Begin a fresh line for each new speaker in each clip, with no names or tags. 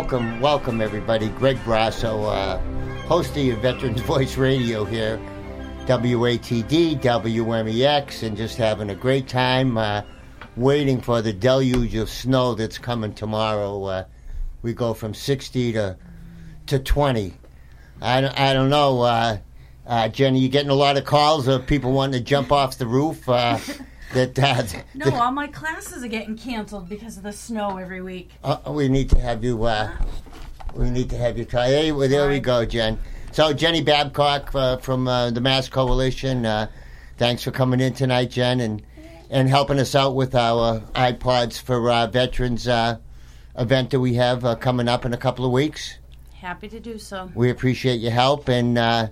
Welcome, welcome everybody. Greg Brasso, uh, host of Veterans Voice Radio here, WATD, WMEX, and just having a great time uh, waiting for the deluge of snow that's coming tomorrow. Uh, we go from 60 to to 20. I, I don't know, uh, uh, Jenny, you getting a lot of calls of people wanting to jump off the roof? That uh,
No, all my classes are getting canceled because of the snow every week.
Uh, we need to have you. Uh, we need to have you try. Hey, well, there we go, Jen. So Jenny Babcock uh, from uh, the Mass Coalition. Uh, thanks for coming in tonight, Jen, and and helping us out with our iPods for uh, veterans uh, event that we have uh, coming up in a couple of weeks.
Happy to do so.
We appreciate your help and.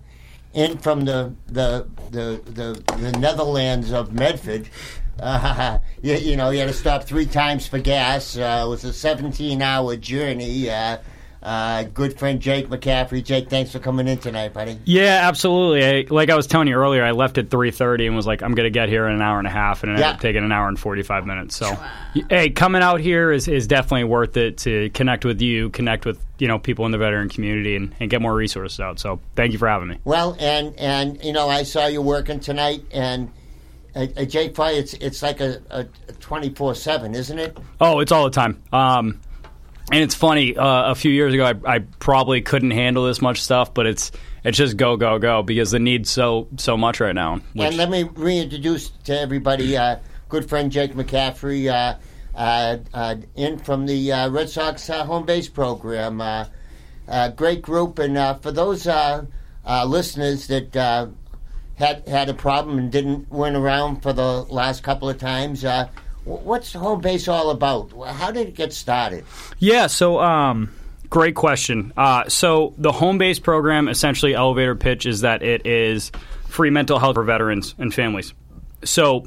In from the the, the the the Netherlands of Medford, uh, you, you know, you had to stop three times for gas. Uh, it was a 17-hour journey. Uh, uh, good friend Jake McCaffrey. Jake, thanks for coming in tonight, buddy.
Yeah, absolutely. I, like I was telling you earlier, I left at three thirty and was like, I'm going to get here in an hour and a half, and it
Yeah.
ended up taking an hour and forty five minutes. So, hey, coming out here is, is definitely worth it to connect with you, connect with you know people in the veteran community, and, and get more resources out. So, thank you for having me.
Well, and and you know, I saw you working tonight, and uh, uh, Jake Fry, it's it's like a twenty four seven, isn't it?
Oh, it's all the time. Um, and it's funny. Uh, a few years ago, I, I probably couldn't handle this much stuff, but it's it's just go go go because the need's so so much right now. Which,
And let me reintroduce to everybody, uh, good friend Jake McCaffrey, uh, uh, uh, in from the uh, Red Sox uh, home base program. Uh, uh, great group, and uh, for those uh, uh, listeners that uh, had had a problem and didn't went around for the last couple of times, uh, what's home base all about? How did it get started?
Yeah, so um, great question. Uh, so the home base program, essentially, elevator pitch is that it is free mental health for veterans and families. So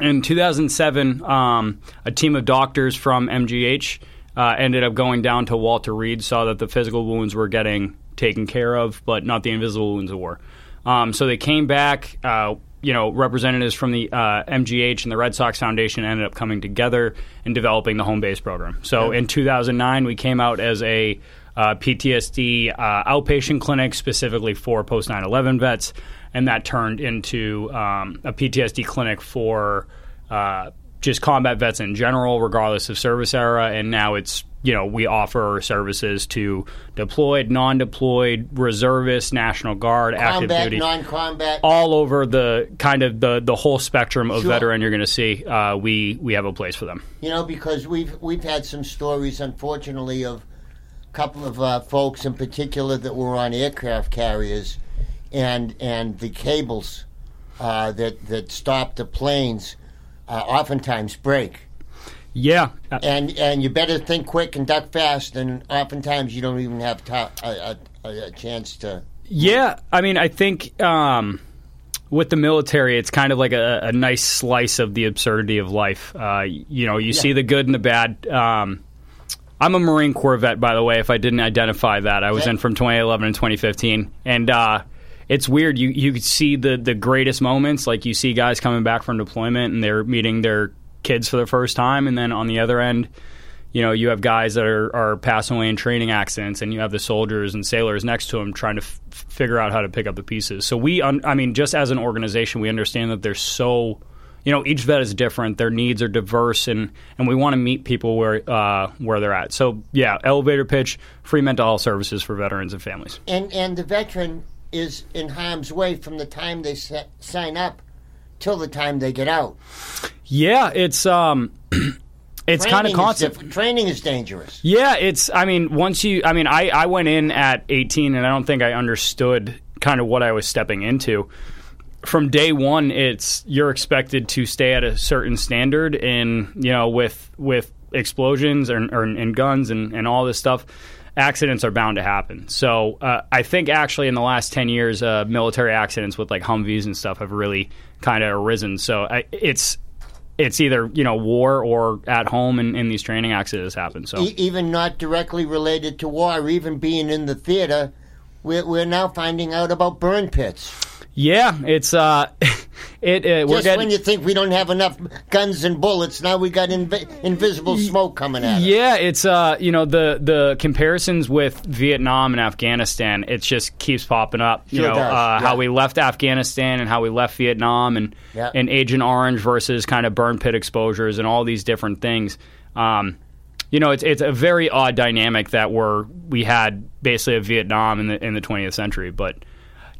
in 2007, um, a team of doctors from MGH uh, ended up going down to Walter Reed, saw that the physical wounds were getting taken care of, but not the invisible wounds of war. Um, so they came back. Uh, you know, representatives from the uh, MGH and the Red Sox Foundation ended up coming together and developing the home base program. So in 2009, we came out as a uh, PTSD uh, outpatient clinic specifically for post 9 11 vets, and that turned into um, a PTSD clinic for uh, just combat vets in general, regardless of service era. And now it's, you know, we offer services to deployed, non deployed, reservists, National Guard, active duty
non-combat.
all over the kind of the the whole spectrum of
Sure.
veteran you're going to see. Uh, we we have a place for them.
You know, because we've we've had some stories, unfortunately, of a couple of uh, folks in particular that were on aircraft carriers, and and the cables uh, that that stop the planes uh, oftentimes break.
Yeah, Uh,
And and you better think quick and duck fast, and oftentimes you don't even have to, a, a, a chance to.
yeah. I mean, I think um, with the military, it's kind of like a, a nice slice of the absurdity of life. Uh, you know, you see the good and the bad. Um, I'm a Marine Corps vet, by the way. If I didn't identify that, I was
Okay.
in from 2011 and 2015, and uh, it's weird. You you see the the greatest moments, like you see guys coming back from deployment and they're meeting their kids for the first time, and then on the other end, you know, you have guys that are, are passing away in training accidents, and you have the soldiers and sailors next to them trying to f- figure out how to pick up the pieces. So we, un- I mean, just as an organization, we understand that there's so, you know, each vet is different, their needs are diverse, and and we want to meet people where uh, where they're at. So yeah, elevator pitch, free mental health services for veterans and families.
And and the veteran is in harm's way from the time they sa- sign up till the time they get out.
Yeah, it's um, it's kind of constant.
Training is dangerous.
Yeah, it's. I mean, once you. I mean, I I went in at 18, and I don't think I understood kind of what I was stepping into. from day one, it's you're expected to stay at a certain standard, and you know, with with explosions and, or, and guns and, and all this stuff, accidents are bound to happen. So uh, I think actually in the last ten years, uh, military accidents with like Humvees and stuff have really kind of arisen. So I, it's it's either you know war or at home and, and these training accidents happen. So
E- even not directly related to war, even being in the theater, we're, we're now finding out about burn pits.
Yeah, it's uh, it uh,
Just
getting
when you think we don't have enough guns and bullets, now we got inv- invisible smoke coming at us.
Yeah, it's uh, you know, the the comparisons with Vietnam and Afghanistan, it just keeps popping up. You
Sure
know, uh,
yeah.
how we left Afghanistan and how we left Vietnam, and
Yeah.
and Agent Orange versus kind of burn pit exposures and all these different things. Um, you know, it's it's a very odd dynamic that we're we had basically of Vietnam in the in the 20th century, but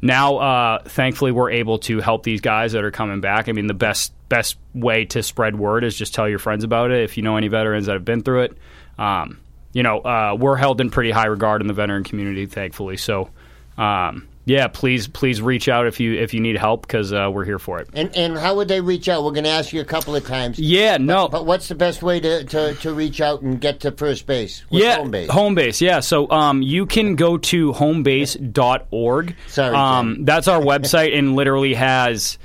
now uh, thankfully we're able to help these guys that are coming back. I mean, the best best way to spread word is just tell your friends about it. If you know any veterans that have been through it, um, you know, uh, we're held in pretty high regard in the veteran community, thankfully. So. Um, yeah, please, please reach out if you if you need help because uh, we're here for it.
And and how would they reach out? We're going to ask you a couple of times.
Yeah, no,
But what's the best way to, to, to reach out and get to first base? What's
yeah,
home base.
Home base, yeah. So um, you can go to homebase.org.
Sorry,
Um, that's our website and literally has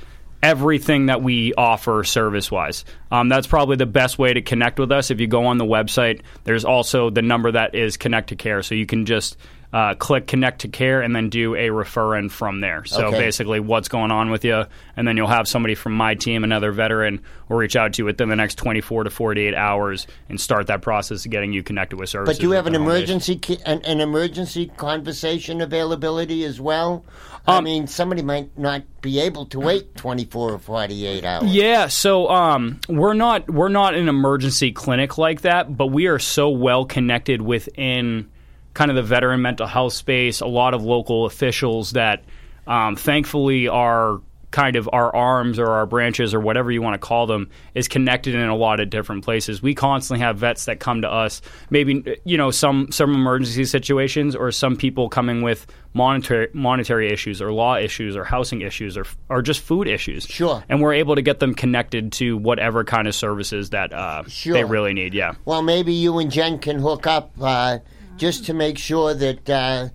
everything that we offer service wise. Um, that's probably the best way to connect with us. If you go on the website, there's also the number that is Connect to Care. So you can just uh, click Connect to Care and then do a refer in from there. So
Okay.
basically, what's going on with you, and then you'll have somebody from my team, another veteran, will reach out to you within the next 24 to 48 hours and start that process of getting you connected with services.
But do you have an
within home base.
emergency an, an emergency conversation availability as well? I
Um,
mean, somebody might not be able to wait 24 or 48 hours.
Yeah, so um, we're not we're not an emergency clinic like that, but we are so well connected within kind of the veteran mental health space. A lot of local officials that um, thankfully are kind of our arms or our branches or whatever you want to call them is connected in a lot of different places. We constantly have vets that come to us, maybe you know some some emergency situations or some people coming with monetary monetary issues or law issues or housing issues or or just food issues.
Sure.
And we're able to get them connected to whatever kind of services that uh,
Sure.
they really need. Yeah.
Well, maybe you and Jen can hook up uh, just to make sure that uh,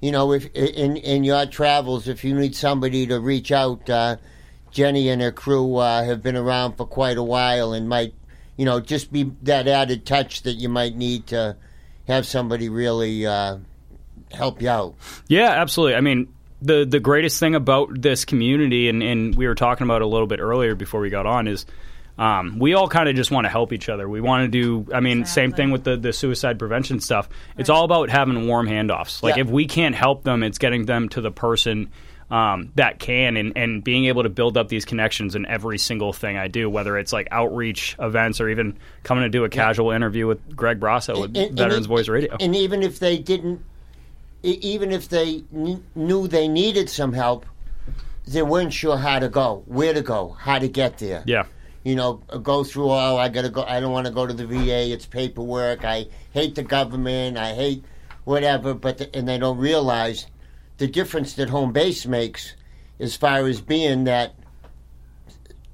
you know if in in your travels, if you need somebody to reach out, uh, Jenny and her crew uh, have been around for quite a while and might you know just be that added touch that you might need to have somebody really uh, help you out.
Yeah, absolutely. I mean, the the greatest thing about this community, and, and we were talking about a little bit earlier before we got on, is um, we all kind of just want to help each other. We want to do. I mean, same thing with the the suicide prevention stuff. It's all about having warm handoffs. Like
Yeah.
if we can't help them, it's getting them to the person. Um, that can and, and being able to build up these connections in every single thing I do, whether it's like outreach events or even coming to do a casual interview with Greg Brasso with
And- and
Veterans
e-
Voice Radio.
And even if they didn't, even if they kn- knew they needed some help, they weren't sure how to go, where to go, how to get there.
yeah.
You know, go through. all. I gotta go. I don't want to go to the VA. It's paperwork. I hate the government. I hate whatever. But the, and they don't realize the difference that home base makes, as far as being that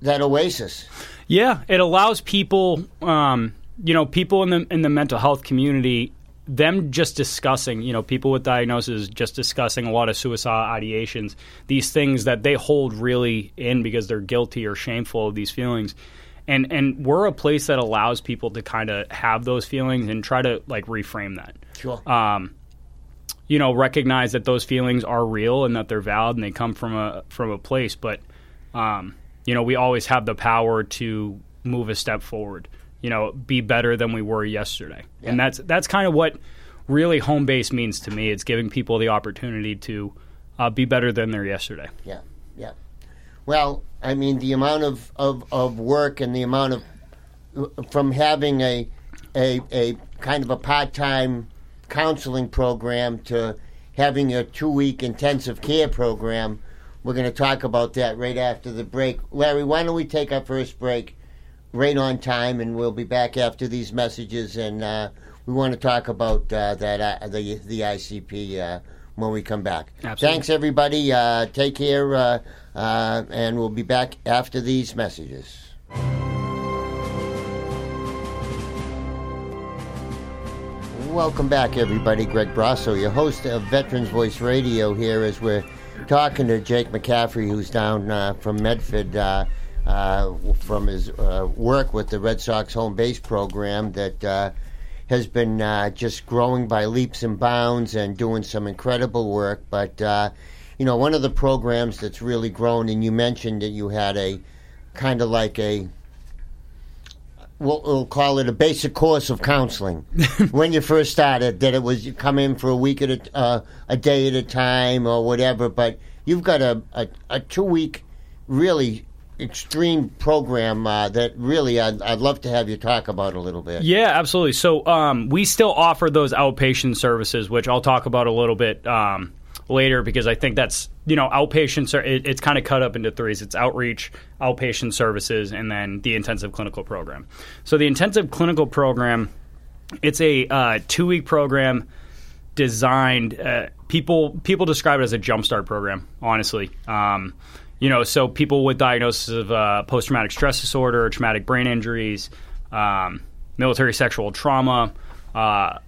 that oasis.
Yeah, it allows people, um, you know, people in the in the mental health community, them just discussing, you know, people with diagnoses just discussing a lot of suicidal ideations, these things that they hold really in because they're guilty or shameful of these feelings. And and we're a place that allows people to kind of have those feelings and try to like reframe that
Sure.
um, you know, recognize that those feelings are real and that they're valid and they come from a from a place. But um, you know, we always have the power to move a step forward. You know, be better than we were yesterday, and that's that's kind of what really home base means to me. It's giving people the opportunity to uh, be better than their yesterday.
Yeah, yeah. Well, I mean, the amount of, of, of work and the amount of from having a a, a kind of a part time counseling program to having a two week intensive care program. We're going to talk about that right after the break. Larry, why don't we take our first break right on time, and we'll be back after these messages. And uh, we want to talk about uh, that uh, the the ICP uh, when we come back.
Absolutely.
Thanks, everybody. Uh, take care, uh, uh, and we'll be back after these messages. Welcome back, everybody. Greg Brasso, your host of Veterans Voice Radio, here as we're talking to Jake McCaffrey, who's down uh, from Medford uh, uh, from his uh, work with the Red Sox home base program that uh, has been uh, just growing by leaps and bounds and doing some incredible work. But, uh, you know, one of the programs that's really grown, and you mentioned that you had a kind of like a we'll, we'll call it a basic course of counseling when you first started. That it was you come in for a week at a uh, a day at a time or whatever. But you've got a a, a two week really extreme program uh, that really I'd, I'd love to have you talk about a little bit.
Yeah, absolutely. So um, we still offer those outpatient services, which I'll talk about a little bit um, later because I think that's you know outpatient. It, it's kind of cut up into threes. It's outreach, outpatient services, and then the intensive clinical program. So the intensive clinical program, it's a uh, two week program designed. Uh, people people describe it as a jumpstart program. Honestly. Um, you know, so people with diagnosis of uh, post traumatic stress disorder, traumatic brain injuries, um, military sexual trauma, uh,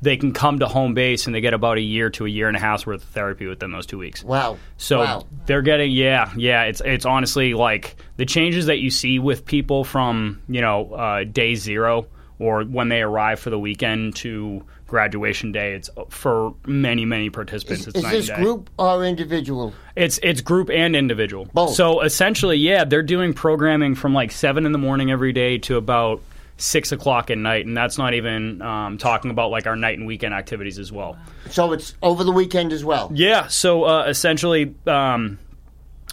they can come to home base and they get about a year to a year and a half's worth of therapy within those two weeks.
Wow.
So
wow.
they're getting yeah yeah it's it's honestly like the changes that you see with people from you know uh, day zero or when they arrive for the weekend to graduation day. It's for many many participants.
Is,
it's
is this group or individual?
It's it's group and individual.
Both.
So essentially, yeah, they're doing programming from like seven in the morning every day to about six o'clock at night, and that's not even um, talking about like our night and weekend activities as well.
So it's over the weekend as well.
Yeah. So uh, essentially, um,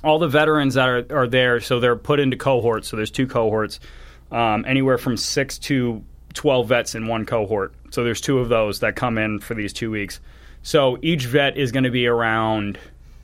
all the veterans that are, are there, so they're put into cohorts. So there's two cohorts, um, anywhere from six to twelve vets in one cohort. So there's two of those that come in for these two weeks. So each vet is going to be around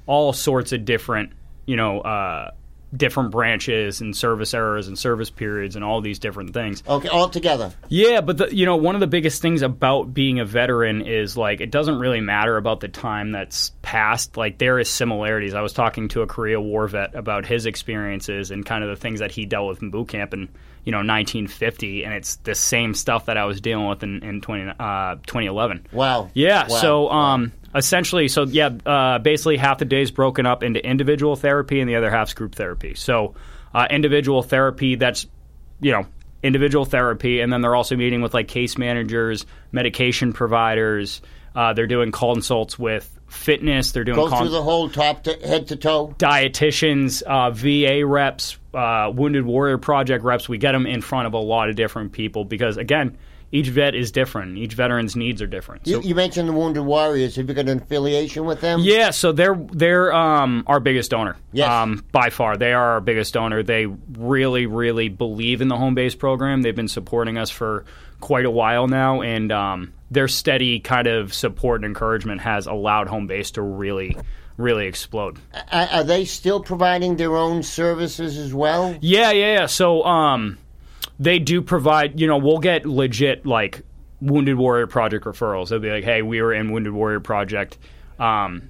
all sorts of different, you know, uh, different branches and service errors and service periods and all these different things.
Okay, all together.
Yeah, but the, you know, one of the biggest things about being a veteran is like it doesn't really matter about the time that's passed. Like there is similarities. I was talking to a Korea War vet about his experiences and kind of the things that he dealt with in boot camp in you know 1950, and it's the same stuff that I was dealing with in, in 20, uh, 2011.
Wow.
Yeah.
Wow.
So um, essentially, so yeah, uh, basically half the day is broken up into individual therapy and the other half's group therapy. So uh, individual therapy, that's you know individual therapy, and then they're also meeting with like case managers, medication providers. Uh, they're doing consults with fitness. They're doing
Go
con-
through the whole top to head to toe.
dietitians, uh, VA reps, uh, Wounded Warrior Project reps. We get them in front of a lot of different people because, again, each vet is different. Each veteran's needs are different.
You, you mentioned the Wounded Warriors. Have you got an affiliation with them?
Yeah, so they're they're um, our biggest donor.
Yes.
Um, by far, they are our biggest donor. They really, really believe in the home base program. They've been supporting us for quite a while now, and um, their steady kind of support and encouragement has allowed home base to really, really explode.
Are, are they still providing their own services as well?
Yeah, yeah, yeah. So um, they do provide. You know, we'll get legit like Wounded Warrior Project referrals. They'll be like, "Hey, we were in Wounded Warrior Project." Um,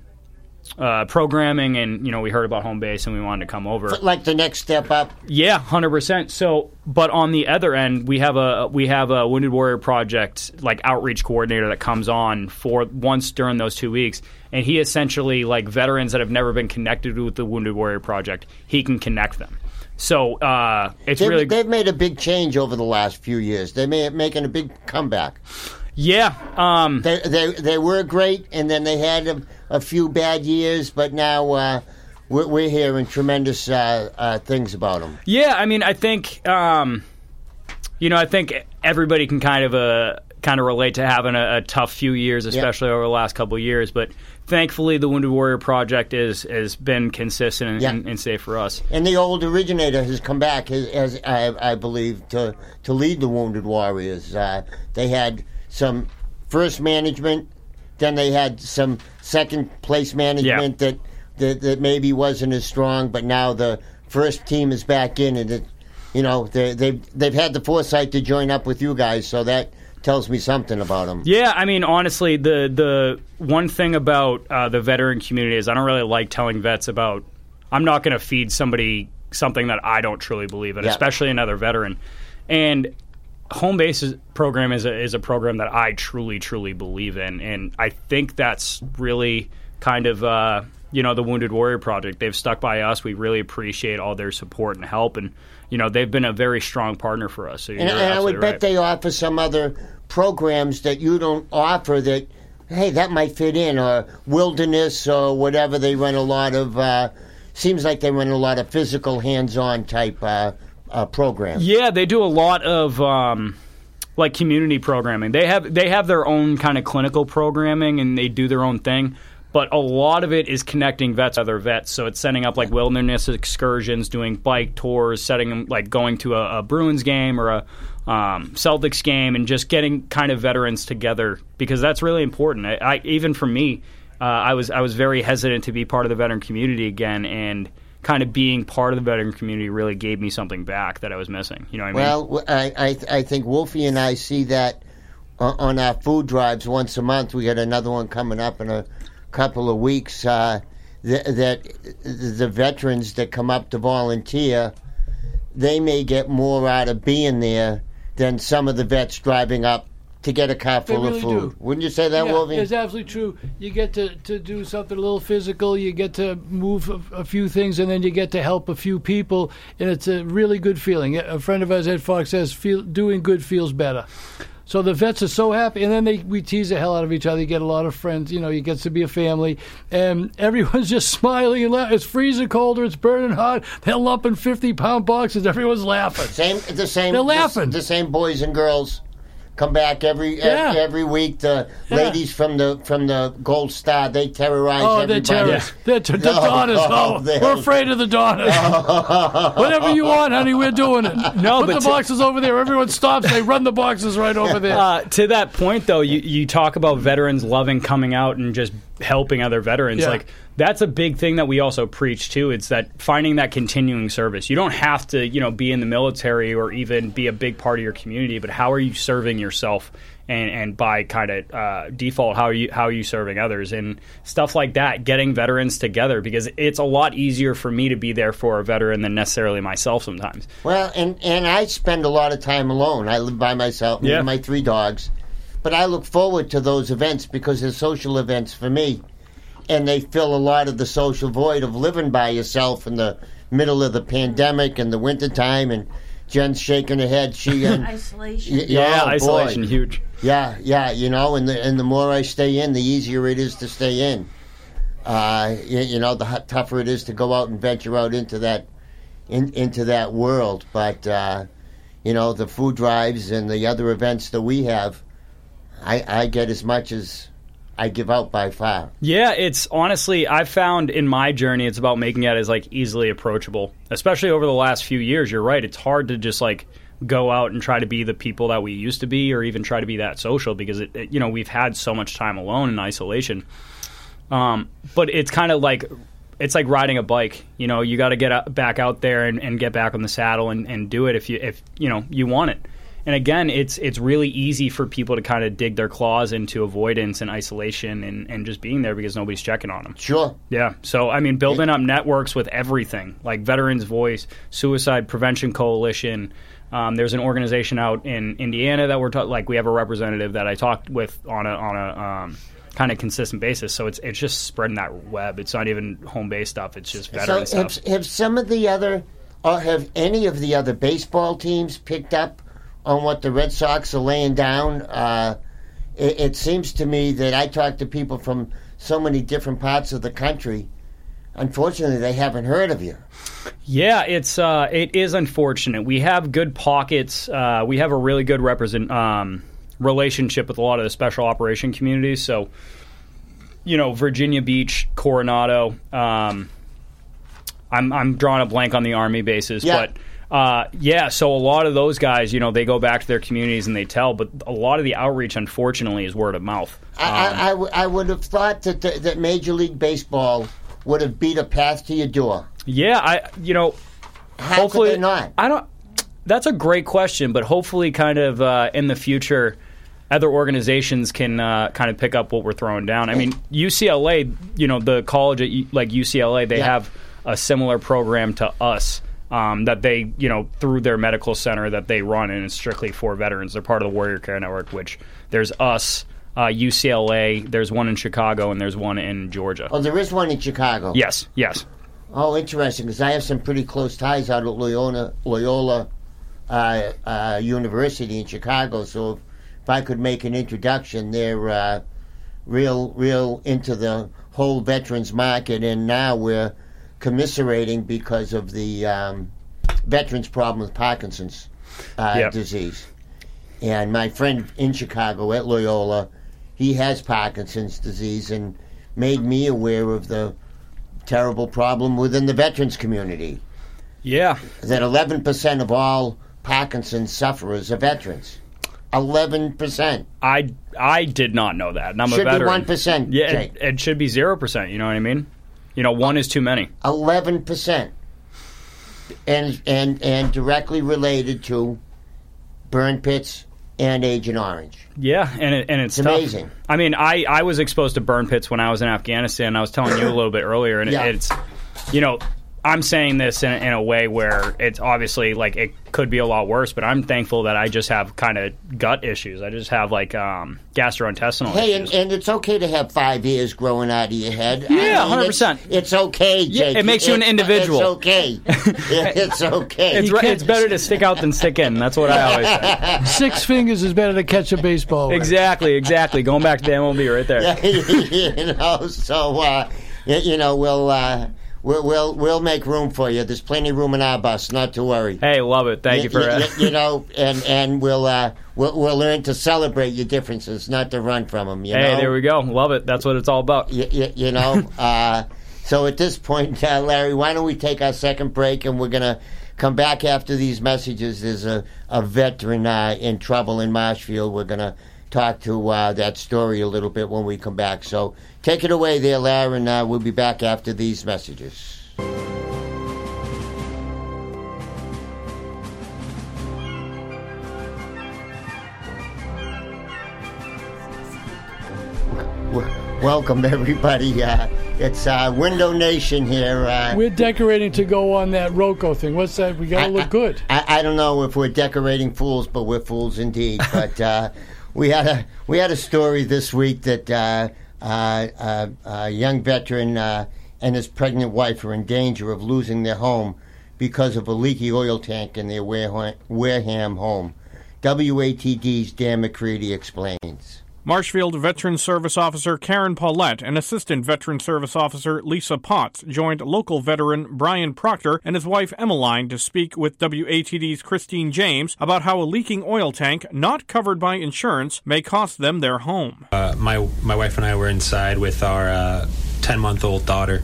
uh, programming and you know we heard about home base and we wanted to come over
Like the next step up.
yeah 100% so but on the other end we have a we have a wounded warrior project like outreach coordinator that comes on for once during those two weeks and he essentially like veterans that have never been connected with the wounded warrior project he can connect them so uh, it's
They've,
really
they've made a big change over the last few years. They may making a big comeback.
Yeah um,
They they they were great, and then they had a, a few bad years, but now uh, we're, we're hearing tremendous uh, uh, things about them.
Yeah, I mean, I think um, you know, I think everybody can kind of uh, kind of relate to having a, a tough few years, especially over the last couple of years. But thankfully, the Wounded Warrior Project is has been consistent and, and, and safe for us.
And the old originator has come back, as, as I, I believe, to to lead the Wounded Warriors. Uh, they had some first management, then they had some second place management that, that that maybe wasn't as strong, but now the first team is back in, and it, you know they they've they've had the foresight to join up with you guys, so that tells me something about them.
Yeah, I mean, honestly, the the one thing about uh, the veteran community is I don't really like telling vets about. I'm not going to feed somebody something that I don't truly believe in,
Yeah.
especially another veteran. And home base is- program is a, is a program that I truly, truly believe in, and I think that's really kind of uh, you know the Wounded Warrior Project. They've stuck by us. We really appreciate all their support and help, and you know they've been a very strong partner for us. So
And, and I would bet they offer some other programs that you don't offer that, hey, that might fit in, or wilderness, or whatever. They run a lot of, uh, seems like they run a lot of physical, hands on type uh, uh, programs.
Yeah, they do a lot of um, like community programming. They have they have their own kind of clinical programming and they do their own thing. But a lot of it is connecting vets to other vets. So it's setting up like wilderness excursions, doing bike tours, setting them like going to a, a Bruins game or a um, Celtics game, and just getting kind of veterans together because that's really important. I, I even for me, uh, I was I was very hesitant to be part of the veteran community again, and kind of being part of the veteran community really gave me something back that I was missing. You know what I mean?
Well, I, I, I think Wolfie and I see that on our food drives once a month. We got another one coming up in a couple of weeks. Uh, th- that the veterans that come up to volunteer, they may get more out of being there than some of the vets driving up to get a car full
really
of food.
do.
Wouldn't you say that,
yeah? It's absolutely true. You get to, to do something a little physical, you get to move a, a few things, and then you get to help a few people, and it's a really good feeling. A friend of ours, Ed Fox, says, feel, doing good feels better. So the vets are so happy, and then they we tease the hell out of each other. You get a lot of friends, you know. You get to be a family, and everyone's just smiling and laughing. It's freezing cold or it's burning hot. They're lumping fifty pound boxes. Everyone's laughing.
Same, the same.
They're
the-
laughing.
The, same boys and girls come back every
Yeah.
every, every week. The
Yeah.
ladies from the from the Gold Star they terrorize
Oh, they're
everybody.
terrorists. They're ter- the
No,
Donnas.
no,
Oh, we're afraid of the Donnas. Whatever you want, honey, we're doing it.
No,
Put the
to-
boxes over there. Everyone stops. They run the boxes right over there.
Uh, to that point, though, you, you talk about veterans loving coming out and just helping other veterans.
Yeah.
Like that's a big thing that we also preach too. It's that finding that continuing service. You don't have to, you know, be in the military or even be a big part of your community, but how are you serving yourself? And, and by kind of uh, default, how are you how are you serving others and stuff like that? Getting veterans together because it's a lot easier for me to be there for a veteran than necessarily myself sometimes.
Well, and and I spend a lot of time alone. I live by myself. Me
Yeah.
and my three dogs. But I look forward to those events because they're social events for me, and they fill a lot of the social void of living by yourself in the middle of the pandemic and the wintertime. And Jen's shaking her head. She and
Isolation.
Y-
Yeah,
oh, boy.
isolation huge.
Yeah, yeah, you know, and the and the more I stay in, the easier it is to stay in. Uh, you, you know, the hu- tougher it is to go out and venture out into that in, into that world. But uh, you know, the food drives and the other events that we have, I, I get as much as I give out by far.
Yeah, it's honestly I've found in my journey it's about making it as like easily approachable. Especially over the last few years, you're right. It's hard to just like go out and try to be the people that we used to be or even try to be that social because it, it- you know, we've had so much time alone in isolation. Um, but it's kind of like it's like riding a bike. You know, you got to get back out there and, and get back on the saddle and, and do it if you if you know you want it. And again, it's it's really easy for people to kind of dig their claws into avoidance and isolation and, and just being there because nobody's checking on them.
Sure.
Yeah. So I mean, building up networks with everything like Veterans Voice, Suicide Prevention Coalition. Um, there's an organization out in Indiana that we're ta- like we have a representative that I talked with on a on a um, kind of consistent basis. So it's it's just spreading that web. It's not even home based stuff. It's just veteran
So
stuff.
have, have some of the other, or have any of the other baseball teams picked up on what the Red Sox are laying down? Uh, it, it seems to me that I talk to people from so many different parts of the country. Unfortunately, they haven't heard of you.
Yeah, it's uh, it is unfortunate. We have good pockets. Uh, we have a really good represent um, relationship with a lot of the special operation communities. So, you know, Virginia Beach, Coronado. Um, I'm I'm drawing a blank on the army bases,
Yeah.
but. Uh, yeah, so a lot of those guys, you know, they go back to their communities and they tell, but a lot of the outreach, unfortunately, is word of mouth.
I, I, I, w- I would have thought that the, that Major League Baseball would have beat a path to your door.
Yeah, I, you know,
How
hopefully
not?
I don't. That's a great question, but hopefully, kind of uh, in the future, other organizations can uh, kind of pick up what we're throwing down. I mean, UCLA, you know, the college at like UCLA, they
Yeah.
have a similar program to us. Um, that they, you know, through their medical center that they run, and it's strictly for veterans. They're part of the Warrior Care Network, which there's us, uh, UCLA, there's one in Chicago, and there's one in Georgia.
Oh, there is one in Chicago.
Yes, yes.
Oh, interesting, because I have some pretty close ties out at Loyola, Loyola uh, uh, University in Chicago. So if, if I could make an introduction, they're uh, real, real into the whole veterans market, and now we're commiserating because of the um, veterans' problem with Parkinson's uh,
Yep.
disease. And my friend in Chicago at Loyola, he has Parkinson's disease, and made me aware of the terrible problem within the veterans community
Yeah,
that 11% of all Parkinson's sufferers are veterans. 11%.
I I did not know that. And I'm
Should
a
be 1%,
Yeah, it, it should be zero percent. You know what I mean? You know, one is too many.
11%. And, and, and directly related to burn pits and Agent Orange.
Yeah, and it, and it's,
It's amazing.
I mean, I I was exposed to burn pits when I was in Afghanistan. I was telling you a little bit earlier, and
Yeah.
it, it's you know. I'm saying this in, in a way where it's obviously like it could be a lot worse, but I'm thankful that I just have kind of gut issues. I just have like um, gastrointestinal
Hey, and,
issues.
and it's okay to have five ears growing out of your head.
Yeah,
I mean,
100%.
It's, okay,
Yeah, it makes you an individual.
It's okay. it's okay.
it's, right, it's better to stick out than stick in. That's what I always say.
Six fingers is better to catch a baseball. with.
exactly, exactly. Going back to the MLB right there.
you know, so uh, you know we'll uh, we'll we'll we'll make room for you. There's plenty of room in our bus, not to worry.
Hey, love it. Thank you for.
Y-
Uh,
y- you know, and and we'll uh, we'll we'll learn to celebrate your differences, not to run from them. You
hey,
know?
there we go. Love it. That's what it's all about.
Y- y- you know. uh, so at this point, uh, Larry, why don't we take our second break and we're gonna come back after these messages. There's a a veteran uh, in trouble in Marshfield. We're gonna talk to uh, that story a little bit when we come back. So take it away there, Larry, and uh, we'll be back after these messages. Welcome everybody. Uh, it's uh, Window Nation here. Uh,
We're decorating to go on that Roco thing. What's that? We gotta look good.
I, I don't know if we're decorating fools, but we're fools indeed. But uh, we had a we had a story this week that uh, uh, uh, a young veteran uh, and his pregnant wife are in danger of losing their home because of a leaky oil tank in their Wareham, Wareham home. WATD's Dan McCready explains.
Marshfield Veteran Service Officer Karen Paulette and Assistant Veteran Service Officer Lisa Potts joined local veteran Brian Proctor and his wife Emmeline to speak with WATD's Christine James about how a leaking oil tank not covered by insurance may cost them their home.
Uh, my my wife and I were inside with our ten month old daughter,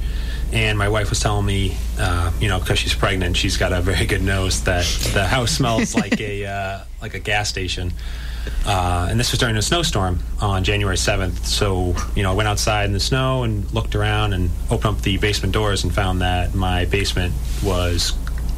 and my wife was telling me, uh, you know, because she's pregnant, she's got a very good nose that the house smells like a uh, like a gas station. Uh, and this was during a snowstorm on January 7th. So, you know, I went outside in the snow and looked around and opened up the basement doors and found that my basement was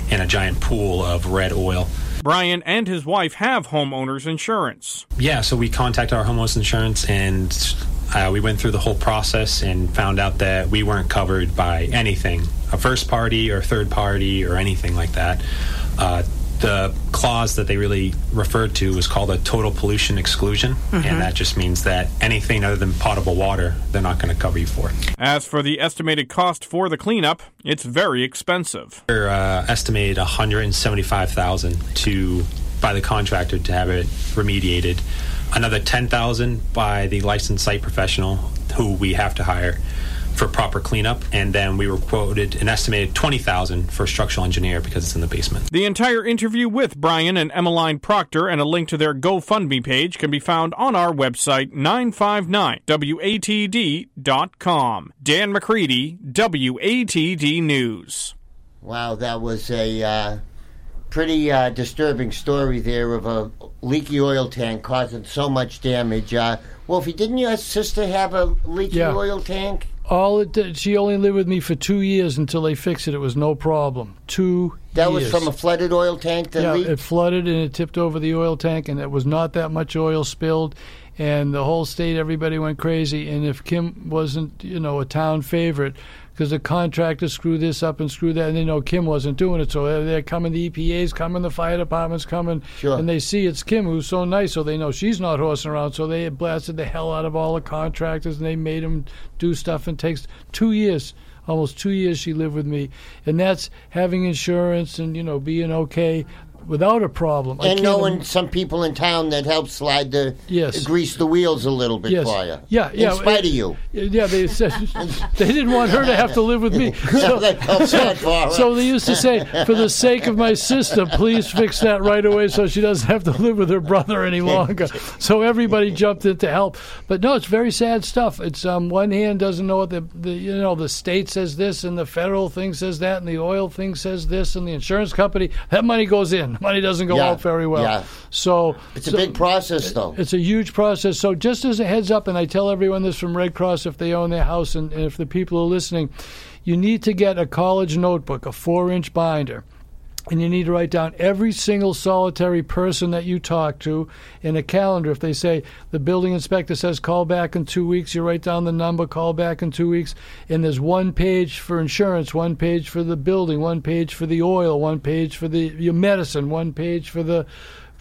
in a giant pool of red oil.
Brian and his wife have homeowners insurance.
Yeah, so we contacted our homeowners insurance and uh, we went through the whole process and found out that we weren't covered by anything, a first party or third party or anything like that. Uh, the clause that they really referred to was called a total pollution exclusion, and that just means that anything other than potable water, they're not going to cover you for.
As for the estimated cost for the cleanup, it's very expensive.
They're uh, estimated 175,000 to by the contractor to have it remediated. Another 10,000 by the licensed site professional who we have to hire for proper cleanup, and then we were quoted an estimated 20,000 for a structural engineer because it's in the basement.
The entire interview with Brian and Emmeline Proctor and a link to their GoFundMe page can be found on our website 959watd.com. Dan McCready, WATD News.
Wow, that was a uh, pretty uh, disturbing story there of a leaky oil tank causing so much damage. Uh, Wolfie, didn't your sister have a leaky
Yeah.
oil tank?
All it did, she only lived with me for two years until they fixed it. It was no problem. Two
That
years.
was from a flooded oil tank that
yeah,
leaked?
it flooded and it tipped over the oil tank, and it was not that much oil spilled, and the whole state, everybody went crazy. And if Kim wasn't, you know, a town favorite, because the contractors screw this up and screw that, and they know Kim wasn't doing it, so they're- coming, the EPA's coming, the fire department's coming,
Sure.
and they see it's Kim who's so nice, so they know she's not horsing around, so they blasted the hell out of all the contractors, and they made them do stuff, and it takes two years almost two years she lived with me, and that's having insurance and you know being okay without a problem.
And knowing
im-
some people in town that help slide the
Yes.
grease the wheels a little bit
Yes.
for you.
Yeah, yeah.
In spite
uh,
of you.
Yeah, they said they didn't want her to have to live with me. So,
They felt bad for her.
so they used to say, for the sake of my sister, please fix that right away so she doesn't have to live with her brother any longer. So everybody jumped in to help. But no, it's very sad stuff. It's um, one hand doesn't know what the, the you know the state says this and the federal thing says that and the oil thing says this and the insurance company that money goes in. Money doesn't go
Yeah,
out very well.
yeah.
So
it's a
so-
big process, though.
it's a huge process. So, just as a heads up, and I tell everyone this from Red Cross if they own their house and, and if the people are listening, you need to get a college notebook, a four inch binder. And you need to write down every single solitary person that you talk to in a calendar. If they say the building inspector says call back in two weeks, you write down the number, call back in two weeks. And there's one page for insurance, one page for the building, one page for the oil, one page for the your medicine, one page for the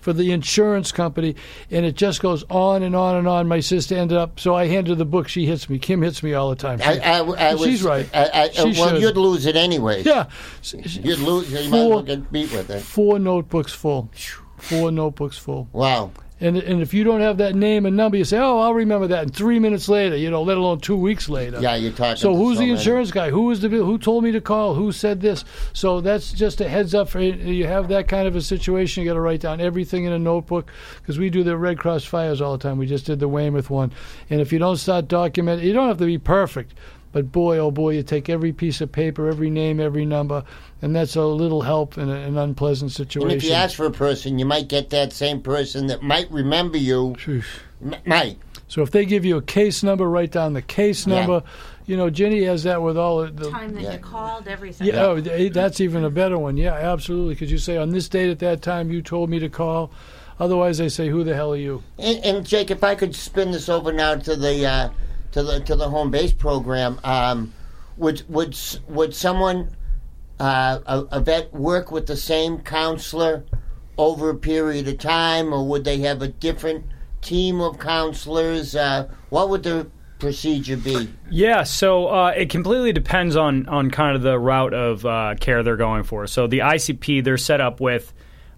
for the insurance company, and it just goes on and on and on. My sister ended up, so I handed her the book. She hits me. Kim hits me all the time.
I, I, I was,
She's right. She
well,
should.
you'd lose it anyway.
yeah,
You'd lose. You might as well get beat with it.
four notebooks full. Four notebooks full.
Wow.
And and if you don't have that name and number, you say, "Oh, I'll remember that." And three minutes later, you know, let alone two weeks later.
Yeah, you're talking.
So who's the
many.
insurance guy? Who was the who told me to call? Who said this? So that's just a heads up for you have that kind of a situation. You got to write down everything in a notebook because we do the Red Cross fires all the time. We just did the Weymouth one, and if you don't start documenting, you don't have to be perfect. But boy, oh boy, you take every piece of paper, every name, every number, and that's a little help in a, an unpleasant situation.
And if you ask for a person, you might get that same person that might remember you. M- might.
So if they give you a case number, write down the case number.
Yeah.
number. You know, Jenny has that with all of the.
Time that
Yeah.
you called, everything.
Yeah, oh, that's even a better one. Yeah, absolutely. Because you say on this date at that time you told me to call. Otherwise, they say, "Who the hell are you?"
And, and Jake, if I could spin this over now to the uh, to the to the home base program, um, would would would someone uh, a, a vet work with the same counselor over a period of time, or would they have a different team of counselors? Uh, what would the procedure be?
Yeah, so uh, it completely depends on on kind of the route of uh, care they're going for. So the ICP, they're set up with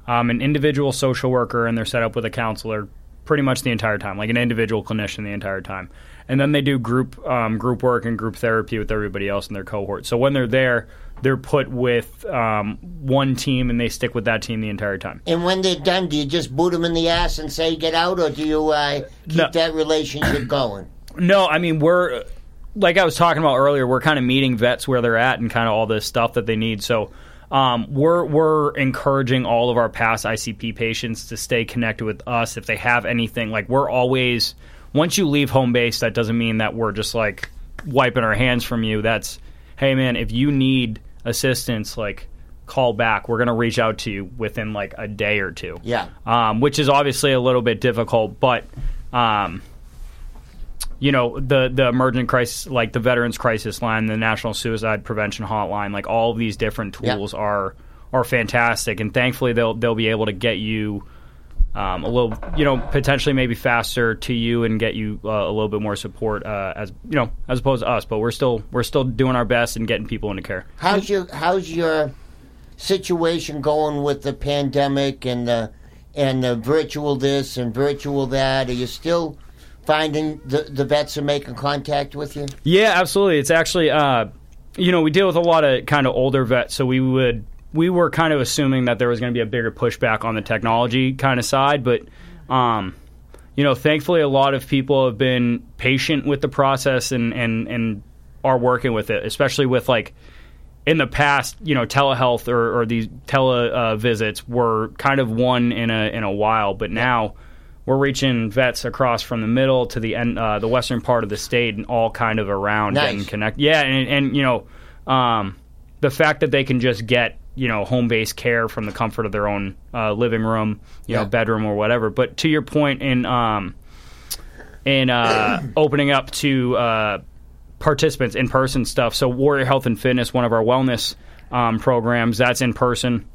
um, an individual social worker, and they're set up with a counselor pretty much the entire time, like an individual clinician the entire time. And then they do group um, group work and group therapy with everybody else in their cohort. So when they're there, they're put with um, one team, and they stick with that team the entire time.
And when they're done, do you just boot them in the ass and say get out, or do you uh, keep
No.
that relationship going?
No, I mean we're like I was talking about earlier. We're kind of meeting vets where they're at and kind of all this stuff that they need. So um, we're we're encouraging all of our past ICP patients to stay connected with us if they have anything. Like we're always once you leave home base, that doesn't mean that we're just like wiping our hands from you. That's hey man, if you need assistance, like call back. We're gonna reach out to you within like a day or two
Yeah.
um, which is obviously a little bit difficult, but um, you know the the emergent crisis, like the Veterans Crisis Line, the National Suicide Prevention Hotline, like all of these different
Yeah.
tools are are fantastic, and thankfully they'll they'll be able to get you. Um, a little, you know, potentially maybe faster to you and get you uh, a little bit more support uh, as you know, as opposed to us. But we're still we're still doing our best and getting people into care.
How's your How's your situation going with the pandemic and the and the virtual this and virtual that? Are you still finding the the vets are making contact with you?
Yeah, absolutely. It's actually, uh, you know, we deal with a lot of kind of older vets, so we would we were kind of assuming that there was going to be a bigger pushback on the technology kind of side, but um, you know, thankfully, a lot of people have been patient with the process and and and are working with it, especially with like in the past, you know, telehealth or, or these tele uh, visits were kind of one in a in a while, but now we're reaching vets across from the middle to the end, uh, the western part of the state, and all kind of around
Nice.
getting connected. Yeah, and, and you know, um, the fact that they can just get you know home based care from the comfort of their own uh, living room, you
Yeah.
know, bedroom or whatever. But to your point in um, in uh, opening up to uh, participants in person stuff. So Warrior Health and Fitness, one of our wellness um, programs, that's in person.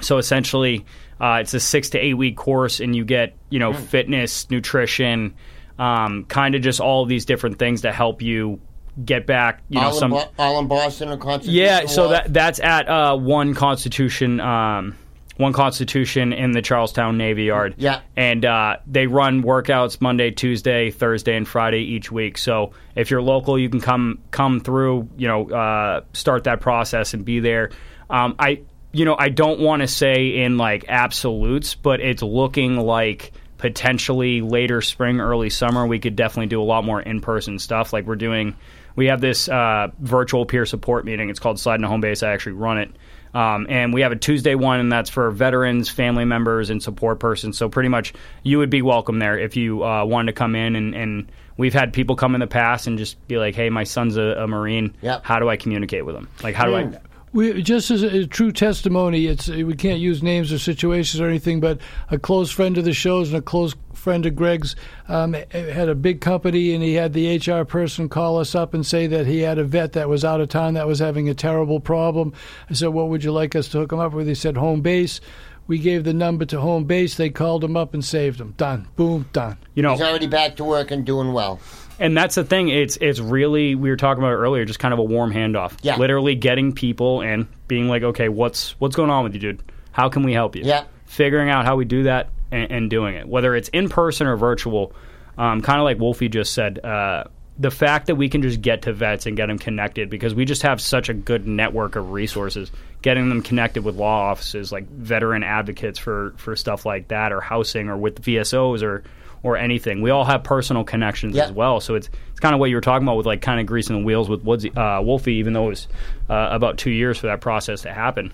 So essentially, uh, it's a six to eight week course, and you get you know fitness, nutrition, um, kind of just all of these different things to help you get back. You know,
all,
some
in, Bo- all in Boston or Constitution
yeah. So
Walk?
that that's at uh, one Constitution. Um, one Constitution in the Charlestown Navy Yard.
Yeah.
And uh, they run workouts Monday, Tuesday, Thursday, and Friday each week. So if you're local, you can come come through. You know, uh, start that process and be there. Um, I you know I don't want to say in like absolutes, but it's looking like potentially later spring, early summer, we could definitely do a lot more in person stuff. Like we're doing, we have this uh, virtual peer support meeting. It's called Slide to Home Base. I actually run it. Um, and we have a Tuesday one, and that's for veterans, family members, and support persons. So pretty much, you would be welcome there if you uh, wanted to come in. And, and we've had people come in the past and just be like, "Hey, my son's a, a Marine.
Yep.
How do I communicate with him? Like, how do I?"
We just as a, true testimony. It's we can't use names or situations or anything, but a close friend of the shows and a close friend of Greg's um, had a big company, and he had the HR person call us up and say that he had a vet that was out of town that was having a terrible problem. I said, "What would you like us to hook him up with?" He said, "Home base." We gave the number to home base. They called him up and saved him. Done. Boom. Done.
You know,
He's already back to work and doing well.
And that's the thing. It's it's really we were talking about it earlier, just kind of a warm handoff.
Yeah.
Literally getting people and being like, okay, what's what's going on with you, dude? How can we help you?
Yeah.
Figuring out how we do that and, and doing it, whether it's in person or virtual. Um, kind of like Wolfie just said, uh, the fact that we can just get to vets and get them connected because we just have such a good network of resources. Getting them connected with law offices, like veteran advocates for for stuff like that, or housing, or with VSOs, or or anything. We all have personal connections
Yeah.
as well. So it's it's kind of what you were talking about with like kind of greasing the wheels with Woodsy, uh, Wolfie, even though it was uh, about two years for that process to happen.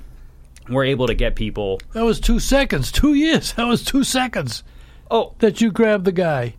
We're able to get people.
That was two seconds. Two years. That was two seconds
Oh,
that you grabbed the guy.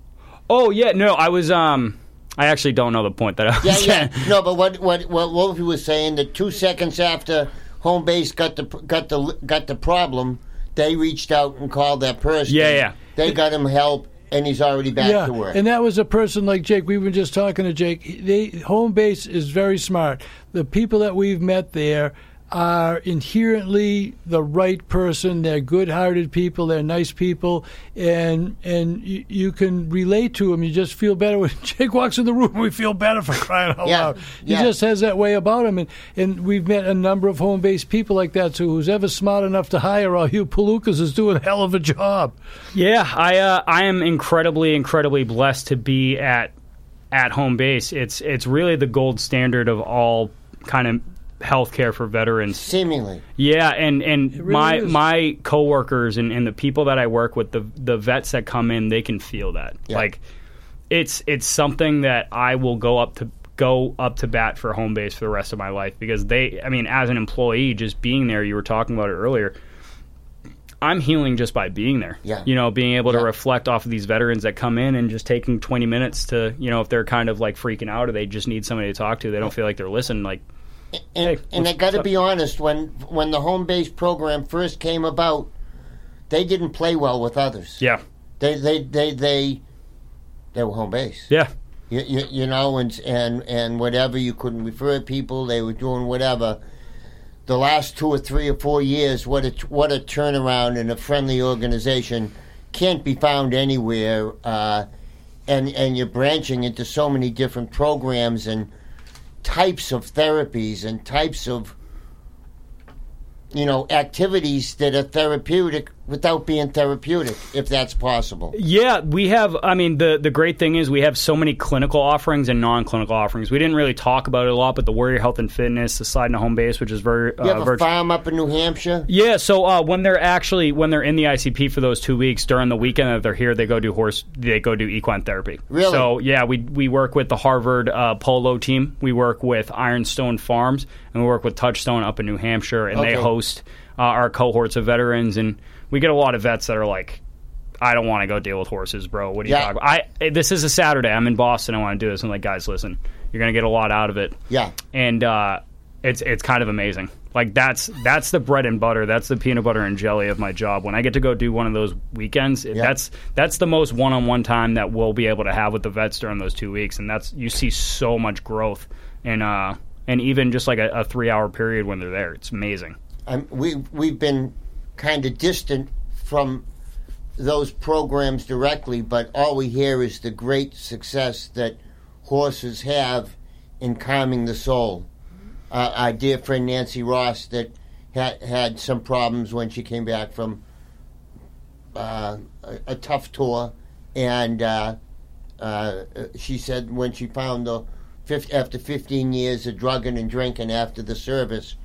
oh yeah, no, I was. um I actually don't know the point that I was.
Yeah, yeah. No, but what what what Wolfie was saying that two seconds after home base got the got the got the problem, they reached out and called that person.
Yeah, yeah.
They got him help, and he's already back
yeah,
to work.
and that was a person like Jake. We were just talking to Jake. They home base is very smart. The people that we've met there are inherently the right person. They're good-hearted people. They're nice people, and and you, you can relate to them. You just feel better when Jake walks in the room. We feel better for crying out
Yeah,
loud. He
yeah.
just has that way about him, and and we've met a number of home-based people like that. So who's ever smart enough to hire all you palookas is doing a hell of a job.
Yeah, I uh, I am incredibly incredibly blessed to be at at home base. It's it's really the gold standard of all kind of healthcare for veterans.
Seemingly,
Yeah, and and
really
my
is.
my coworkers and, and the people that I work with, the the vets that come in, they can feel that.
Yeah.
Like it's it's something that I will go up to go up to bat for home base for the rest of my life because they I mean as an employee just being there you were talking about it earlier I'm healing just by being there.
Yeah.
You know, being able to reflect off of these veterans that come in and just taking 20 minutes to, you know, if they're kind of like freaking out or they just need somebody to talk to, they don't feel like they're listening like
and
Hey,
and I got to be honest. When when the home base program first came about, they didn't play well with others.
yeah.
They they they they they were home base.
Yeah.
You, you, you know, and and and whatever you couldn't refer people, they were doing whatever. The last two or three or four years, what a what a turnaround in a friendly organization can't be found anywhere. Uh, and and you're branching into so many different programs and types of therapies and types of you know activities that are therapeutic without being therapeutic, if that's possible.
Yeah, we have. I mean, the the great thing is we have so many clinical offerings and non-clinical offerings. We didn't really talk about it a lot, but the Warrior Health and Fitness, the Slide and Home Base, which is very
You have
uh,
a
virtual.
farm up in New Hampshire.
Yeah, so uh, when they're actually when they're in the ICP for those two weeks during the weekend that they're here, they go do horse, they go do equine therapy.
Really?
So yeah, we we work with the Harvard uh, Polo team. We work with Ironstone Farms, and we work with Touchstone up in New Hampshire, and they host uh, our cohorts of veterans, and we get a lot of vets that are like. I don't want to go deal with horses, bro. What are you
Yeah.
talking about? I this is a Saturday. I'm in Boston. I want to do this. I'm like, guys, listen, you're gonna get a lot out of it.
Yeah.
and uh, it's it's kind of amazing. Like that's that's the bread and butter. That's the peanut butter and jelly of my job. When I get to go do one of those weekends,
Yeah.
that's that's the most one-on-one time that we'll be able to have with the vets during those two weeks, and that's you see so much growth and uh and even just like a, a three-hour period when they're there, it's amazing.
Um, we we've been kind of distant from those programs directly, but all we hear is the great success that horses have in calming the soul. Uh, our dear friend Nancy Ross, that had had some problems when she came back from uh, a, a tough tour, and uh, uh, she said when she found the after 15 years of drugging and drinking after the service,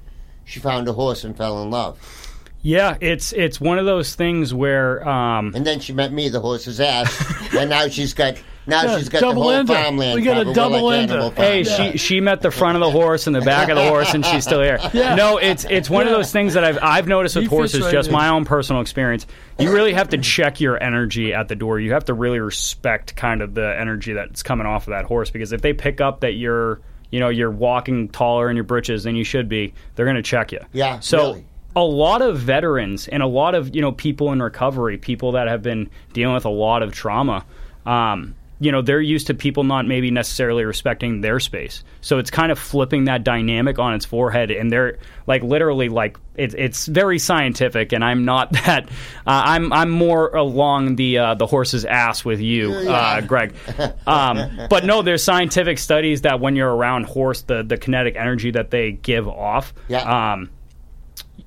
she found a horse and fell in love.
Yeah, it's it's one of those things where um,
And then she met me, the horse's ass, and now she's got now
Yeah,
she's got the whole
ender.
farmland.
We got a double
like
ender.
Animal Farm.
Hey, she she met the front of the horse and the back of the horse, and she's still here.
Yeah.
No, it's it's one of those things that I've I've noticed with
He
horses.
right
just
in.
my own personal experience. You really have to check your energy at the door. You have to really respect kind of the energy that's coming off of that horse because if they pick up that you're you know you're walking taller in your britches than you should be, they're going to check you.
Yeah,
So.
really.
A lot of veterans and a lot of you know people in recovery, people that have been dealing with a lot of trauma, um, you know they're used to people not maybe necessarily respecting their space. So it's kind of flipping that dynamic on its forehead and they're like literally like it, it's very scientific and i'm not that uh, i'm i'm more along the uh, the horse's ass with you uh, greg. Um, but no there's scientific studies that when you're around horse the the kinetic energy that they give off
Yeah.
um,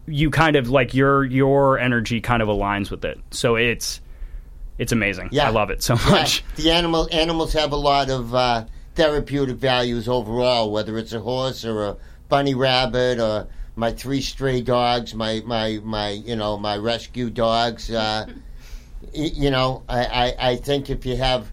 you kind of like your your energy kind of aligns with it so it's it's amazing
Yeah.
i love it so
Yeah,
much
the animal animals have a lot of uh, therapeutic values overall, whether it's a horse or a bunny rabbit or my three stray dogs, my my my you know my rescue dogs. Uh, you know, I, I, I think if you have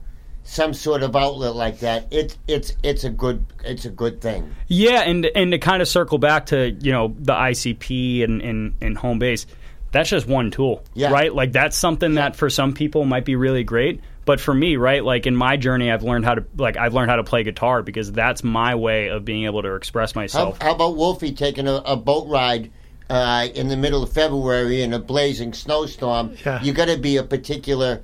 some sort of outlet like that, it's it's it's a good it's a good thing.
Yeah, and and to kind of circle back to you know the ICP and and, and home base, that's just one tool,
Yeah.
right? Like that's something that for some people might be really great, but for me, right? Like in my journey, I've learned how to like I've learned how to play guitar because that's my way of being able to express
How,
myself.
how about Wolfie taking a, a boat ride uh, in the middle of February in a blazing snowstorm?
Yeah.
You got to be a particular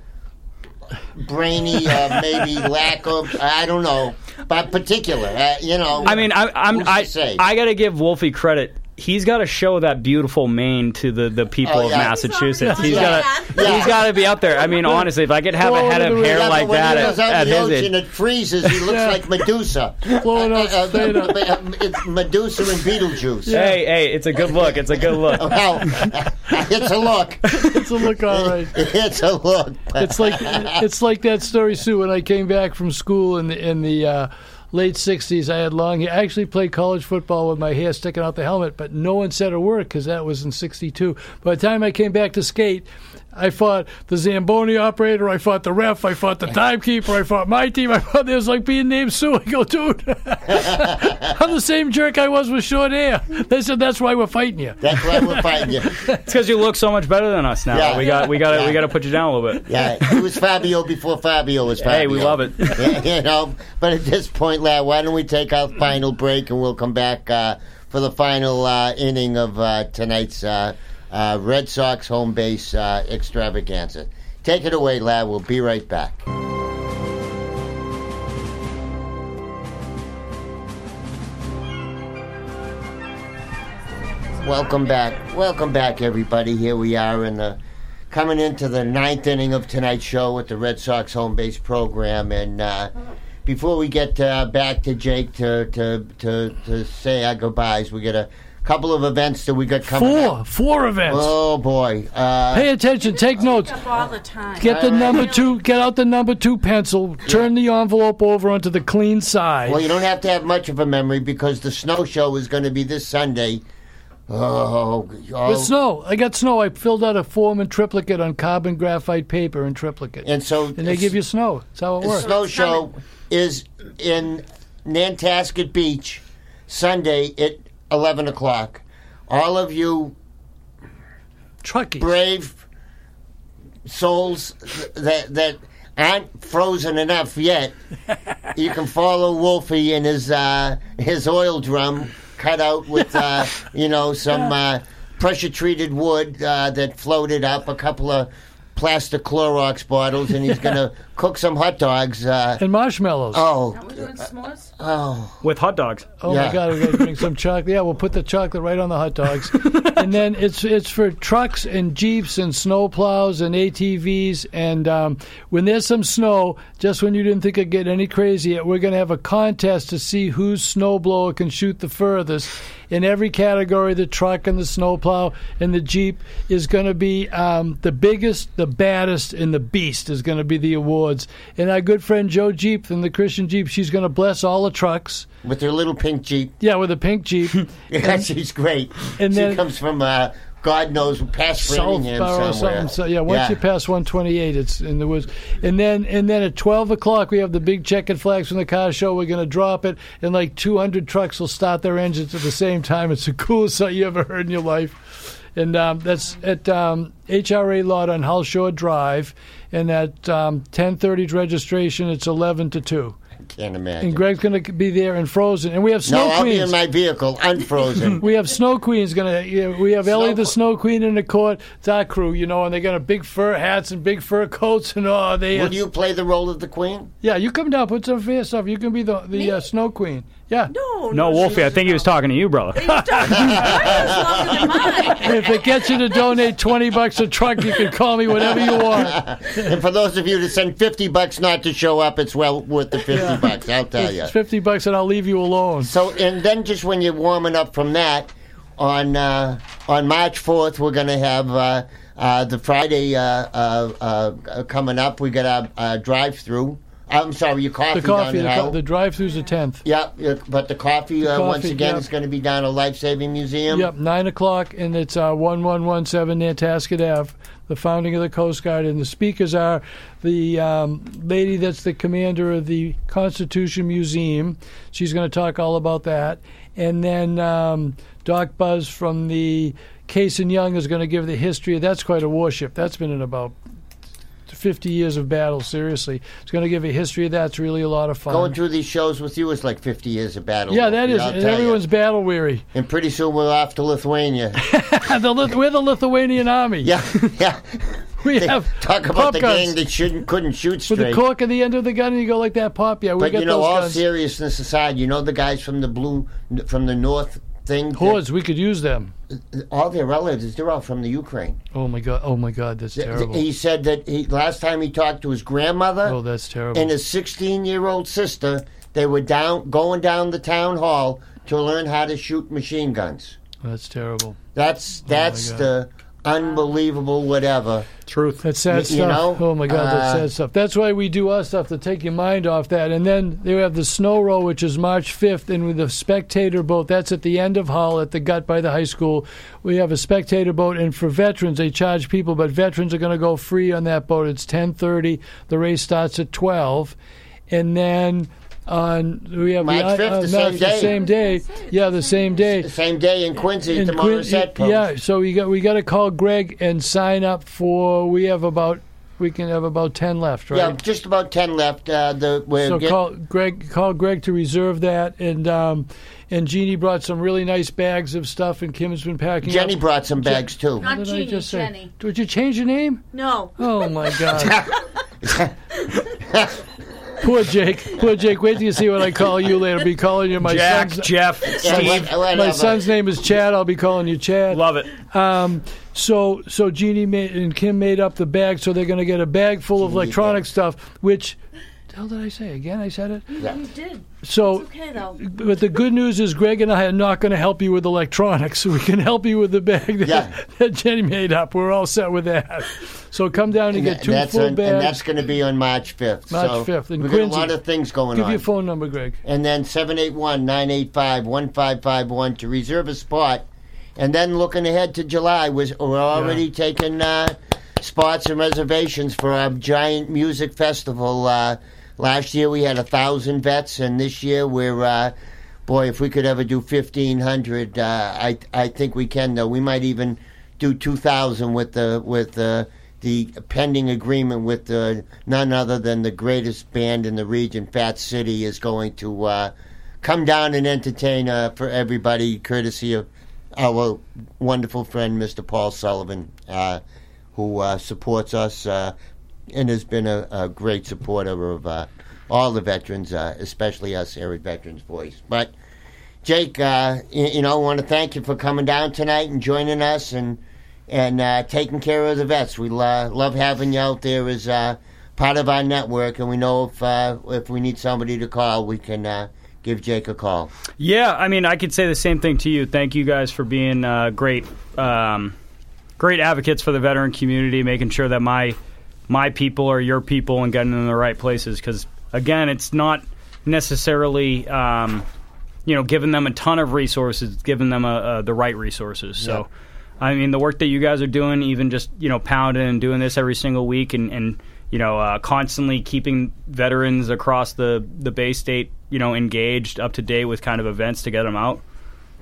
brainy, uh, maybe lack of I don't know, but particular. Uh, you know.
I mean, I, I'm, I, I got to give Wolfie credit. He's got to show that beautiful mane to the, the people
Oh,
of. Massachusetts.
He's
He's
already
got
done
to
that.
he's got to be up there. I mean, honestly, if I could have a head of
the
hair
wind.
Yeah,
like
when
that
he
at,
out
at
in the
his
ocean,
age,
it freezes. He looks
Yeah.
like Medusa.
Blowing up
Uh, uh, uh, it's Medusa and Beetlejuice.
hey, hey, it's a good look. It's a good look.
Well, it's a look.
It's a look all right.
It's a look.
It's like it's like that story, Sue. When I came back from school in the in the uh, late '60s, I had long. hair. I actually played college football with my hair sticking out the helmet, but no one said a word because that was in '62. By the time I came back to skate, I fought the Zamboni operator, I fought the ref, I fought the timekeeper, I fought my team. I fought it was like being named Sue. I go, dude, I'm the same jerk I was with short hair. They said that's why we're fighting you.
That's why we're fighting you.
It's because you look so much better than us now.
Yeah.
We got we got to
Yeah.
we got to put you down a little bit.
Yeah, it was Fabio before Fabio was Fabio.
Hey, we love it.
Yeah, you know, but at this point, lad, why don't we take our final break and we'll come back uh, for the final uh, inning of uh, tonight's uh, Red Sox home base uh, extravaganza. Take it away, lad. We'll be right back. Welcome back. Welcome back, everybody. Here we are in the coming into the ninth inning of tonight's show with the Red Sox home base program. And uh, before we get uh, back to Jake to, to to to say our goodbyes, we got a couple of events that we got coming
Four,
up.
four events.
Oh boy! Uh,
Pay attention. Take notes.
Up all the time.
Get the number two. Get out the number two pencil. Turn the envelope over onto the clean side.
well, you don't have to have much of a memory because the snow show is going to be this Sunday. Oh, oh
With snow, I got snow. I filled out a form in triplicate on carbon graphite paper in triplicate,
and so
and they give you snow. That's how it
The
works.
snow show is in Nantasket Beach Sunday at 11 o'clock. All of you
Truckies.
brave souls that that aren't frozen enough yet, you can follow Wolfie in his uh, his oil drum cut out with uh, you know some uh, pressure treated wood uh, that floated up a couple of plastic Clorox bottles, and he's gonna cook some hot dogs. Uh,
And marshmallows.
oh,
Are we doing s'mores?
oh,
with hot dogs.
Oh
Yeah.
my God, we got to bring some chocolate. Yeah, we'll put the chocolate right on the hot dogs, and then it's it's for trucks and jeeps and snow plows and ATVs. And um, when there's some snow, just when you didn't think it'd get any crazier, we're going to have a contest to see whose snowblower can shoot the furthest. In every category, the truck and the snowplow and the jeep is going to be um, the biggest, the baddest, and the beast is going to be the awards. And our good friend Joe Jeep from the Christian Jeep, she's going to bless all the trucks.
with their little pink jeep.
Yeah, with a pink Jeep.
Yeah, she's great.
and
she
then-
comes from uh, God knows past Framingham somewhere.
something. So yeah, once you pass 128, it's in the woods. And then and then at 12 o'clock, we have the big checkered flags from the car show. We're going to drop it, and like 200 trucks will start their engines at the same time. It's the coolest sight you ever heard in your life. And um, that's at um, HRA lot on Hull Shore Drive. And at um, 10:30 registration, it's 11 to 2.
Can't imagine.
And Greg's going to be there and frozen. And we have Snow
no,
snow
I'll be in my vehicle, unfrozen.
We have Snow Queen's gonna. Yeah, we have Ellie the Snow Queen in the court. It's our crew, you know, and they got a big fur hats and big fur coats and all. They
Will you play the role of the queen?
yeah, you come down, put some fair stuff. You can be the the uh, Snow Queen. Yeah.
No,
No, Wolfie, I think he was talking to you, brother.
He was talking Mine was mine.
If it gets you to donate twenty bucks a truck, you can call me whatever you want.
And for those of you that send 50 bucks not to show up, it's well worth the 50 bucks, I'll tell you.
It's fifty bucks, and I'll leave you alone.
So, and then just when you're warming up from that, on uh, on March 4th, we're going to have uh, uh, the Friday uh, uh, uh, coming up. We got our uh, drive through. I'm sorry, your coffee,
The coffee,
down
the, co- the drive-through's the tenth.
Yeah, but the coffee, uh, once again
yeah.
is going to be down at Life Saving Museum.
Yep, nine o'clock, and it's uh, one one one seven Nantasket Ave. The founding of the Coast Guard, and the speakers are the um, lady that's the commander of the Constitution Museum. She's going to talk all about that, and then um, Doc Buzz from the Case and Young is going to give the history. That's quite a warship. That's been in about. 50 years of battle, seriously. It's going to give a history of that. It's really a lot of fun.
Going through these shows with you is like 50 years of battle.
yeah, that is. And everyone's battle weary.
And pretty soon we're off to Lithuania.
the, Lith- we're the Lithuanian army.
yeah, yeah.
We
They
have
talk about the
guns.
gang that shouldn't couldn't shoot straight.
with the cork at the end of the gun, and you go like that. Pop, yeah, we
but
got
you know,
those
all
guns.
seriousness aside, you know the guys from the blue, from the north thing. that-
Hordes, we could use them.
all their relatives, they're all from the Ukraine.
Oh my god! Oh my god! That's terrible.
He said that he, last time he talked to his grandmother
Oh, that's terrible.
and his 16 year old sister, they were down going down the town hall to learn how to shoot machine guns.
That's terrible.
That's oh that's
God.
the unbelievable whatever.
Truth.
That's sad
You
stuff.
know,
oh my god, that's
uh,
sad stuff. That's why we do our stuff to take your mind off that. And then they have the snow row, which is March 5th, and with the spectator boat, that's at the end of Hull at the gut by the high school. We have a spectator boat, and for veterans, they charge people, but veterans are going to go free on that boat. It's 10:30. The race starts at 12, and then. On we have
March
the,
5th,
uh,
the same
the
day.
same day, yeah, the same day.
The same day in Quincy at the
Quin-
Morrisette Post.
yeah, so we got we got to call Greg and sign up for. We have about we can have about ten left, right?
Yeah, just about 10 left. Uh, the, we're
So
get-
call Greg. Call Greg to reserve that, and um, and Jeannie brought some really nice bags of stuff, and Kim's been packing.
Jenny
up.
brought some bags too.
Not
did
Jeannie,
just say?
Jenny.
Would you change your name?
No.
Oh my God. Poor Jake. Poor Jake. Wait till you see what I call you later. I'll be calling you my
Jack,
son's.
Jeff, Steve.
My son's name is Chad. I'll be calling you Chad.
Love it.
Um, so so Jeannie made, and Kim made up the bag, so they're going to get a bag full of electronic
did.
stuff. Which, the hell did I say again? I said it.
Yeah.
You did.
So,
It's okay though.
but the good news is Greg and I are not going to help you with electronics. We can help you with the bag that,
Yeah.
that Jenny made up. We're all set with that. So come down and
And
get
that-
two
that's
full
on-
bags.
and that's going to be on March 5th.
March
so
5th in
We've got a lot of things going
Give
on.
Give your phone number, Greg.
and then 781-985-1551 to reserve a spot. And then looking ahead to July, was we're already taking uh, spots and reservations for our giant music festival. Uh, last year we had a thousand vets, and this year we're uh, boy, if we could ever do fifteen hundred, uh, I I think we can. Though we might even do two thousand with the with the the pending agreement with the, none other than the greatest band in the region, Fat City, is going to uh, come down and entertain uh, for everybody, courtesy of our wonderful friend, Mr. Paul Sullivan, uh, who uh, supports us uh, and has been a, a great supporter of uh, all the veterans, uh, especially us here at Veterans Voice. But Jake, uh, you, you know, I want to thank you for coming down tonight and joining us and and uh, taking care of the vets. We uh, love having you out there as uh, part of our network, and we know if uh, if we need somebody to call, we can give Jake a call.
Yeah, I mean, I could say the same thing to you. Thank you guys for being uh, great, um, great advocates for the veteran community, making sure that my my people or your people and getting them in the right places. Because again, it's not necessarily. Um, you know, giving them a ton of resources, giving them a, a, the right resources. So, I mean, the work that you guys are doing, even just you know, pounding and doing this every single week, and, and you know, uh, constantly keeping veterans across the the Bay State, you know, engaged, up to date with kind of events to get them out.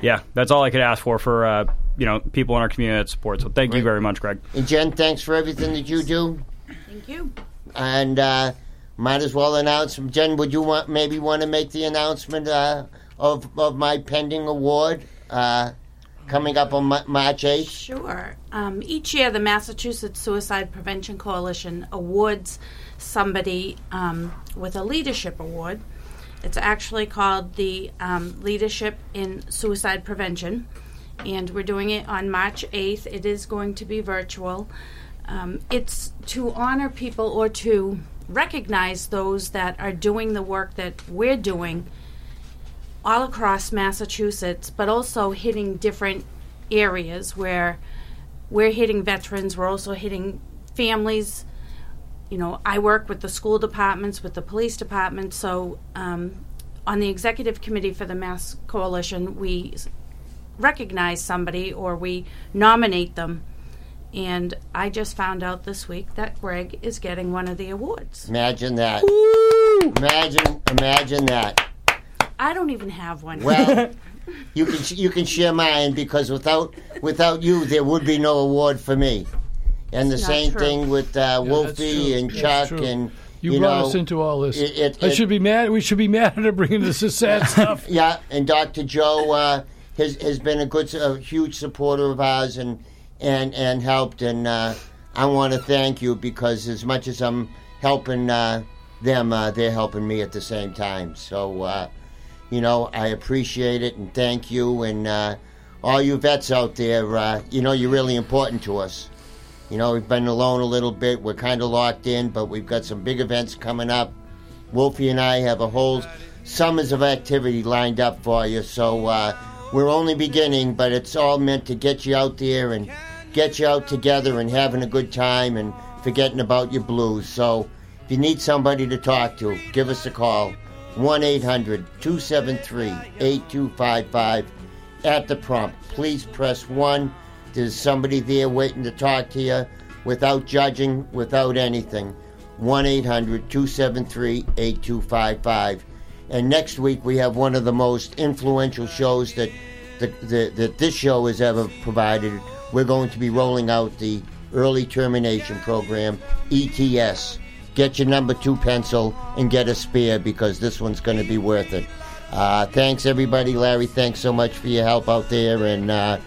Yeah, that's all I could ask for for uh, you know people in our community that support. So, thank you very much, Greg.
And Jen, thanks for everything that you do.
Thank you.
And uh, might as well announce. Jen, would you want maybe want to make the announcement uh, of of my pending award uh, coming up on Ma- March eighth?
Sure. Um, each year, the Massachusetts Suicide Prevention Coalition awards somebody um, with a leadership award. It's actually called the um, Leadership in Suicide Prevention, and we're doing it on March 8th. It is going to be virtual. Um, it's to honor people or to recognize those that are doing the work that we're doing all across Massachusetts, but also hitting different areas where we're hitting veterans, we're also hitting families. You know, I work with the school departments, with the police department, so um, on the executive committee for the Mass Coalition, we recognize somebody or we nominate them. And I just found out this week that Greg is getting one of the awards.
Imagine that. Imagine, imagine that.
I don't even have one.
Well, you can you can share mine because without without you, there would be no award for me. And the
not
same
true.
thing with uh,
that's
Wolfie
true.
and
That's
Chuck
true.
and
You,
you,
brought
know,
us into all this.
it- it-
I
it-
should be mad. We should be mad at her bringing this sad stuff.
Yeah, and Dr. Joe uh, has has been a good, a huge supporter of ours, and and and helped. And uh, I want to thank you because as much as I'm helping uh, them, uh, they're helping me at the same time. So, uh, you know, I appreciate it and thank you, and uh, all you vets out there. Uh, you know, you're really important to us. You know, we've been alone a little bit. We're kind of locked in, but we've got some big events coming up. Wolfie and I have a whole summers of activity lined up for you. So we're only beginning, but it's all meant to get you out there and get you out together and having a good time and forgetting about your blues. So if you need somebody to talk to, give us a call. 1 800 273 8255 at the prompt. Please press 1. There's somebody there waiting to talk to you without judging, without anything. 1 800 273 8255. And next week we have one of the most influential shows that, the, the, that this show has ever provided. We're going to be rolling out the Early Termination Program, ETS. Get your number two pencil and get a spare because this one's going to be worth it. Uh, thanks, everybody. Larry, thanks so much for your help out there. And uh,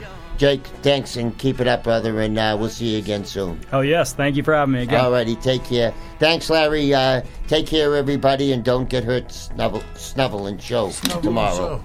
Jake, thanks and keep it up, brother. And uh, we'll see you again soon.
Oh yes, thank you for having me again.
All righty. take care. Thanks, Larry. Uh, take care, everybody, and don't get hurt snuffle, snuffling show tomorrow.
So.